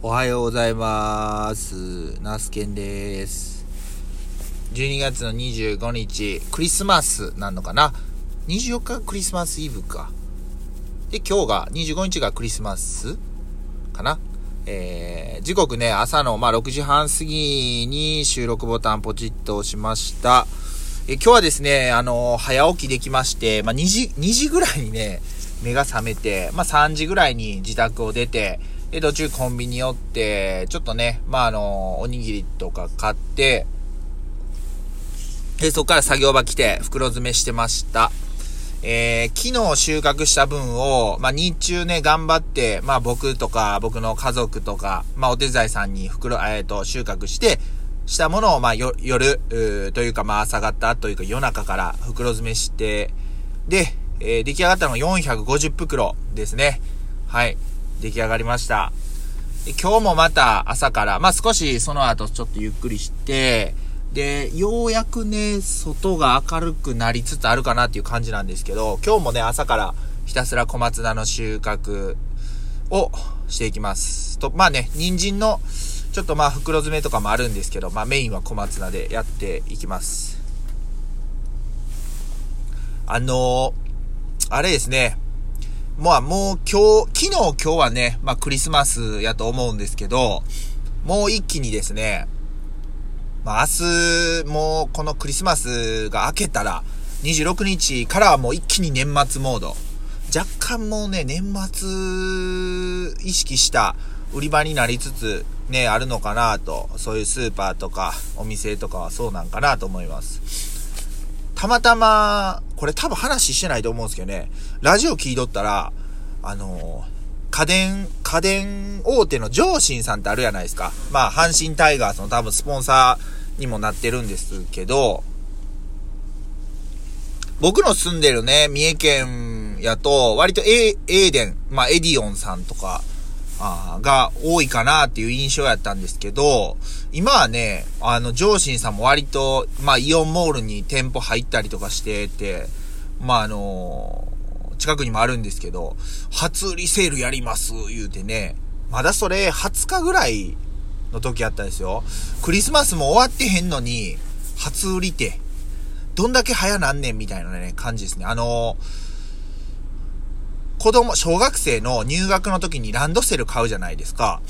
おはようございます。ナスケンです。12月の25日、クリスマスなのかな ?24 日がクリスマスイブか。で、今日が、25日がクリスマスかな？えー、時刻ね、朝の、まあ、6時半過ぎに収録ボタンポチッと押しました。え今日はですね、あの早起きできまして、まあ、2時、2時ぐらいにね、目が覚めて、まあ、3時ぐらいに自宅を出て、で、途中コンビニ寄って、ちょっとね、まあ、あの、おにぎりとか買って、で、そこから作業場来て、袋詰めしてました。えー、昨日収穫した分を、まあ、日中ね、頑張って、まあ、僕とか、僕の家族とか、まあ、お手伝いさんに袋、えっ、と、収穫して、したものを、まあ、よ、夜、というか、まあ、朝方というか、夜中から袋詰めして、で、えー出来上がったのが450袋ですね。はい。出来上がりました。今日もまた朝から、まあ、少しその後ちょっとゆっくりして、で、ようやくね、外が明るくなりつつあるかなっていう感じなんですけど、今日もね、朝からひたすら小松菜の収穫をしていきます。と、まあね、人参の、ちょっとまあ袋詰めとかもあるんですけど、まあメインは小松菜でやっていきます。あのーあれですね。まあもう今日、昨日今日はね、まあクリスマスやと思うんですけど、もう一気にですね、まあ明日、もうこのクリスマスが明けたら、26日からはもう一気に年末モード。若干もうね、年末意識した売り場になりつつね、あるのかなと、そういうスーパーとかお店とかはそうなんかなと思います。たまたま、これ多分話してないと思うんですけどね、ラジオ聞いとったら、あの家電、家電大手の上信さんってあるじゃないですか。まあ、阪神タイガースの多分スポンサーにもなってるんですけど、僕の住んでるね、三重県やと、割とエーエーデン、まあ、エディオンさんとか、が多いかなっていう印象やったんですけど、今はね、あの、上信さんも割と、まあ、イオンモールに店舗入ったりとかしてて、まあ、あの近くにもあるんですけど、初売りセールやります、言うてね、まだそれ20日ぐらいの時やったですよ。クリスマスも終わってへんのに、初売りって、どんだけ早なんねんみたいなね、感じですね。あの子供、小学生の入学の時にランドセル買うじゃないですか。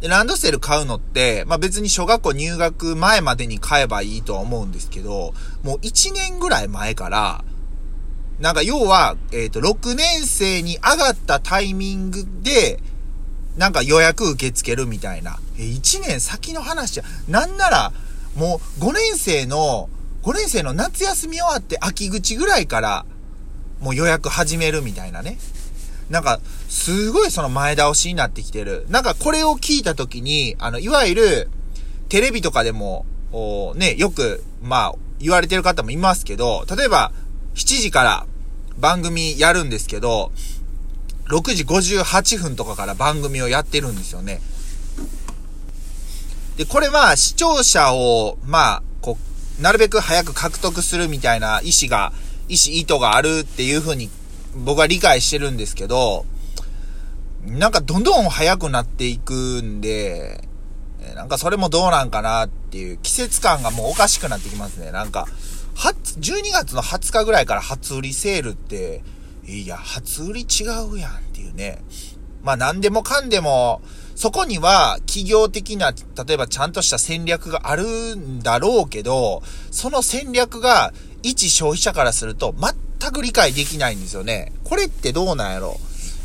で、ランドセル買うのって、まあ別に小学校入学前までに買えばいいとは思うんですけど、もう1年ぐらい前から、なんか要は、えっ、と、6年生に上がったタイミングで、なんか予約受け付けるみたいな。え、1年先の話じゃ、なんなら、もう5年生の、5年生の夏休み終わって秋口ぐらいから、もう予約始めるみたいなね。なんか、すごいその前倒しになってきてる。なんかこれを聞いたときに、あの、いわゆる、テレビとかでも、おね、よく、まあ、言われてる方もいますけど、例えば、7時から番組やるんですけど、6時58分とかから番組をやってるんですよね。で、これは視聴者を、まあ、こう、なるべく早く獲得するみたいな意思が、意思、意図があるっていうふうに僕は理解してるんですけど、なんかどんどん早くなっていくんで、なんかそれもどうなんかなっていう季節感がもうおかしくなってきますね。なんか、は12月の20日ぐらいから初売りセールって、いや、初売り違うやんっていうね。まあ何でもかんでも、そこには企業的な、例えばちゃんとした戦略があるんだろうけど、その戦略が一消費者からすると全く理解できないんですよね。これってどうなんやろ？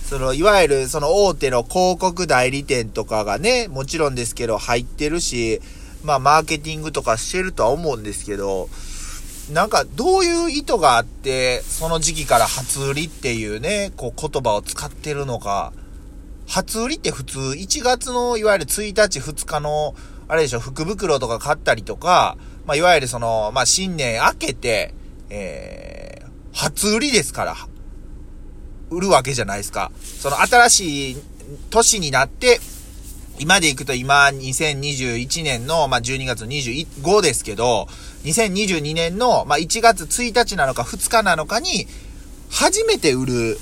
その、いわゆるその大手の広告代理店とかがね、もちろんですけど入ってるし、まあマーケティングとかしてるとは思うんですけど、なんかどういう意図があって、その時期から初売りっていうね、こう言葉を使ってるのか、初売りって普通1月のいわゆる1日2日の、あれでしょ、福袋とか買ったりとか、まあいわゆるその、まあ新年明けて、えー、初売りですから、売るわけじゃないですか。その新しい年になって、今で行くと今、2021年の、まあ、12月25ですけど、2022年の、まあ、1月1日なのか2日なのかに、初めて売る、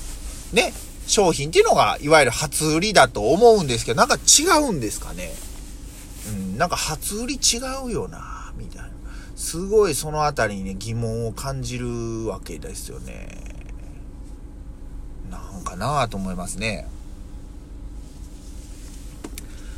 ね、商品っていうのが、いわゆる初売りだと思うんですけど、なんか違うんですかね。うん、なんか初売り違うよな、みたいな。すごいそのあたりにね、疑問を感じるわけですよね。なんかなぁと思いますね。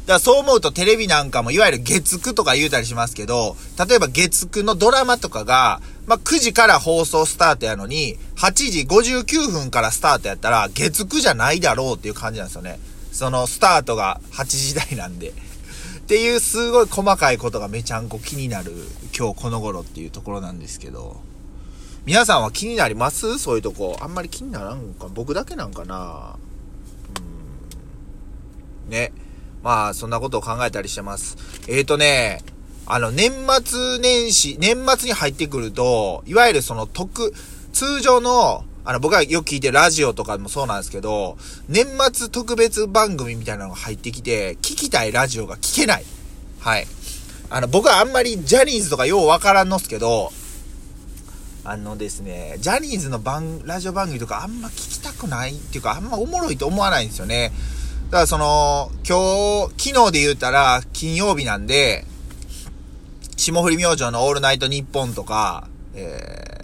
だからそう思うとテレビなんかもいわゆる月9とか言うたりしますけど、例えば月9のドラマとかが、まあ、9時から放送スタートやのに、8時59分からスタートやったら、月9じゃないだろうっていう感じなんですよね。そのスタートが8時台なんで。っていうすごい細かいことがめちゃんこ気になる今日この頃っていうところなんですけど。皆さんは気になります？そういうとこ。あんまり気にならんか。僕だけなんかなうん。ね。まあ、そんなことを考えたりしてます。えーとね、あの、年末年始、年末に入ってくると、いわゆるその特、通常の、あの、僕がよく聞いてるラジオとかもそうなんですけど、年末特別番組みたいなのが入ってきて、聞きたいラジオが聞けない。はい。あの、僕はあんまりジャニーズとかようわからんのっすけど、あのですね、ジャニーズの番、ラジオ番組とかあんま聞きたくないっていうか、あんまおもろいと思わないんですよね。だからその、今日、昨日で言うたら、金曜日なんで、霜降り明星のオールナイトニッポンとか、えー、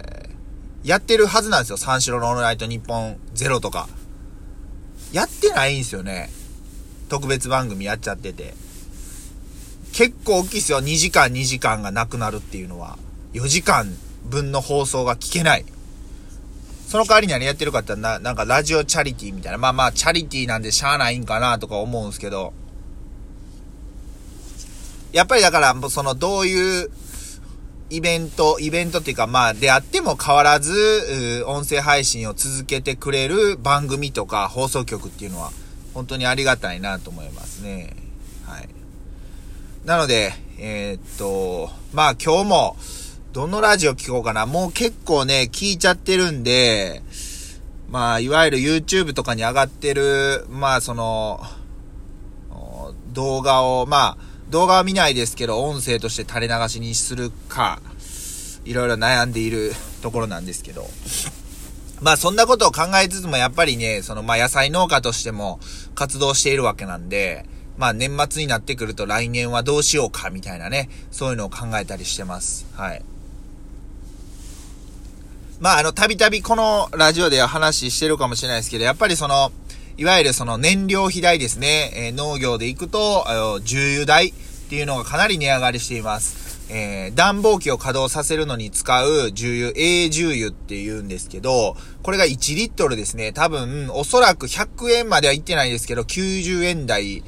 やってるはずなんですよ。三四郎のオールナイトニッポンゼロとか。やってないんですよね。特別番組やっちゃってて。結構大きいですよ。2時間2時間がなくなるっていうのは。4時間分の放送が聞けない。その代わりに何やってるかってな、なんかラジオチャリティーみたいな。まあまあ、チャリティーなんでしゃあないんかなとか思うんすけど。やっぱりだから、その、どういうイベント、イベントっていうか、まあ、であっても変わらず、音声配信を続けてくれる番組とか放送局っていうのは、本当にありがたいなと思いますね。はい。なので、えー、っと、まあ今日も、どのラジオ聞こうかな。もう結構ね、聞いちゃってるんで、まあ、いわゆる YouTube とかに上がってる、まあ、その、動画を、まあ、動画は見ないですけど、音声として垂れ流しにするか、いろいろ悩んでいるところなんですけど。まあそんなことを考えつつもやっぱりね、そのまあ野菜農家としても活動しているわけなんで、まあ年末になってくると来年はどうしようかみたいなね、そういうのを考えたりしてます。はい。まあ、あの、たびたびこのラジオでは話してるかもしれないですけど、やっぱりその、いわゆるその燃料費代ですね、え、農業で行くと、重油代っていうのがかなり値上がりしています。えー、暖房機を稼働させるのに使う重油、A 重油って言うんですけど、これが1リットルですね、多分、おそらく100円までは行ってないですけど、90円台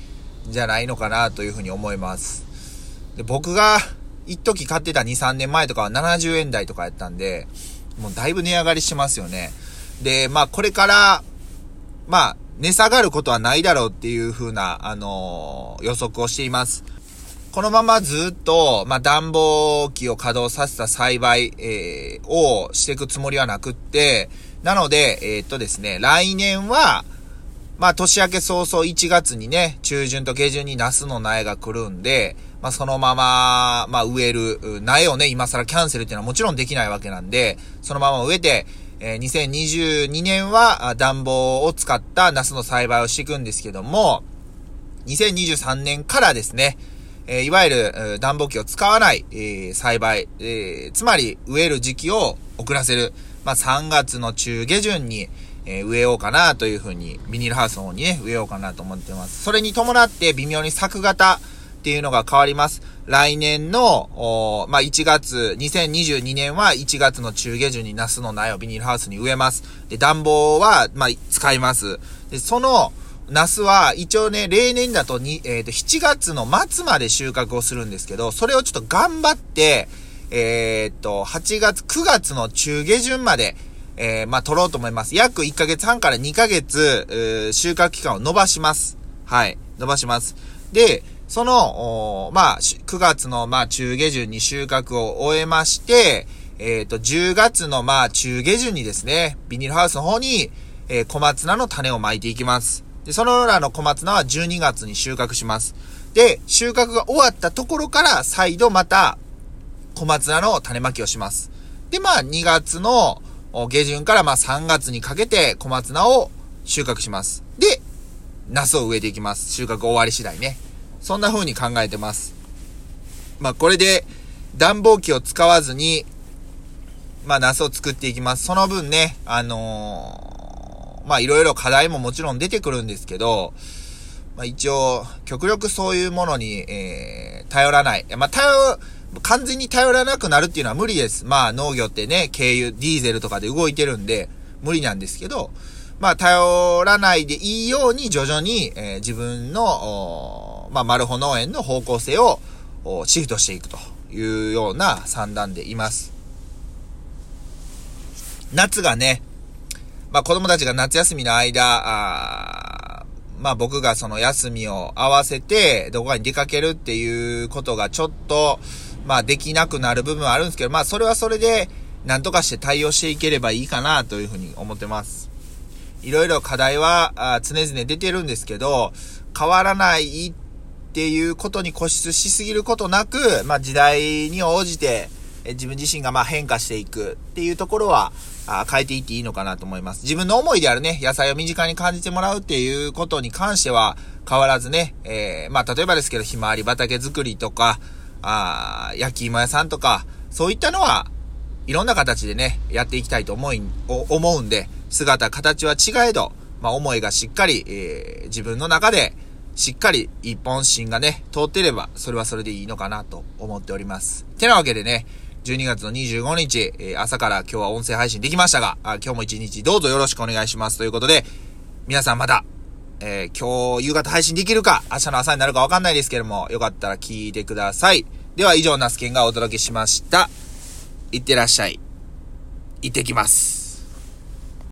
じゃないのかなというふうに思います。で、僕が、一時買ってた2、3年前とかは70円台とかやったんで、もうだいぶ値上がりしますよね。で、まあこれから、まあ値下がることはないだろうっていう風な、あのー、予測をしています。このままずっと、まあ暖房機を稼働させた栽培、えー、をしていくつもりはなくって、なので、えー、っとですね、来年は、まあ年明け早々1月にね、中旬と下旬にナスの苗が来るんで、まあ、そのまま、まあ、植える、苗をね、今更キャンセルっていうのはもちろんできないわけなんで、そのまま植えて、えー、2022年は暖房を使ったナスの栽培をしていくんですけども、2023年からですね、え、いわゆる暖房機を使わない、え、栽培、え、つまり植える時期を遅らせる。まあ、3月の中下旬に、え植えようかなというふうに、ビニールハウスの方にね、植えようかなと思ってます。それに伴って微妙に作型、っていうのが変わります。来年の、まあ、1月、2022年は1月の中下旬にナスの苗をビニールハウスに植えます。で、暖房は、まあ、使います。で、その、ナスは一応ね、例年だとに、えっ、ー、と、7月の末まで収穫をするんですけど、それをちょっと頑張って、えっ、と、8月、9月の中下旬まで、えー、まあ、取ろうと思います。約1ヶ月半から2ヶ月、収穫期間を伸ばします。はい。伸ばします。で、その、まあ、9月の、まあ、中下旬に収穫を終えまして、えっ、ー、と、10月の、まあ、中下旬にですね、ビニールハウスの方に、えー、小松菜の種をまいていきます。で、そのらの小松菜は12月に収穫します。で、収穫が終わったところから、再度また、小松菜の種まきをします。で、まあ、2月の下旬から、まあ、3月にかけて、小松菜を、収穫します。で、ナスを植えていきます。収穫終わり次第ね。そんな風に考えてます。まあ、これで、暖房機を使わずに、まあ、ナスを作っていきます。その分ね、あのー、まあ、いろいろ課題ももちろん出てくるんですけど、まあ、一応、極力そういうものに、えー、頼らない。まあ、頼、完全に頼らなくなるっていうのは無理です。まあ、農業ってね、軽油、ディーゼルとかで動いてるんで、無理なんですけど、まあ、頼らないでいいように徐々に、えー、自分の、まあ、マルホ農園の方向性をシフトしていくというような算段でいます。夏がね、まあ、子供たちが夏休みの間、あまあ、僕がその休みを合わせて、どこかに出かけるっていうことがちょっと、まあ、できなくなる部分はあるんですけど、まあ、それはそれで、なんとかして対応していければいいかなというふうに思ってます。いろいろ課題は常々出てるんですけど、変わらないっっていうことに固執しすぎることなく、まあ時代に応じて、自分自身がまあ変化していくっていうところは、あ変えていっていいのかなと思います。自分の思いであるね、野菜を身近に感じてもらうっていうことに関しては変わらずね、えー、まあ例えばですけど、ひまわり畑作りとか、あ焼き芋屋さんとか、そういったのは、いろんな形でね、やっていきたいと思い、思うんで、姿、形は違えど、まあ、思いがしっかり、えー、自分の中で、しっかり一本芯がね、通ってれば、それはそれでいいのかなと思っております。てなわけでね、12月の25日、えー、朝から今日は音声配信できましたが、あ今日も一日どうぞよろしくお願いしますということで、皆さんまた、えー、今日夕方配信できるか、明日の朝になるかわかんないですけども、よかったら聞いてください。では以上、ナスケンがお届けしました。いってらっしゃい。行ってきます。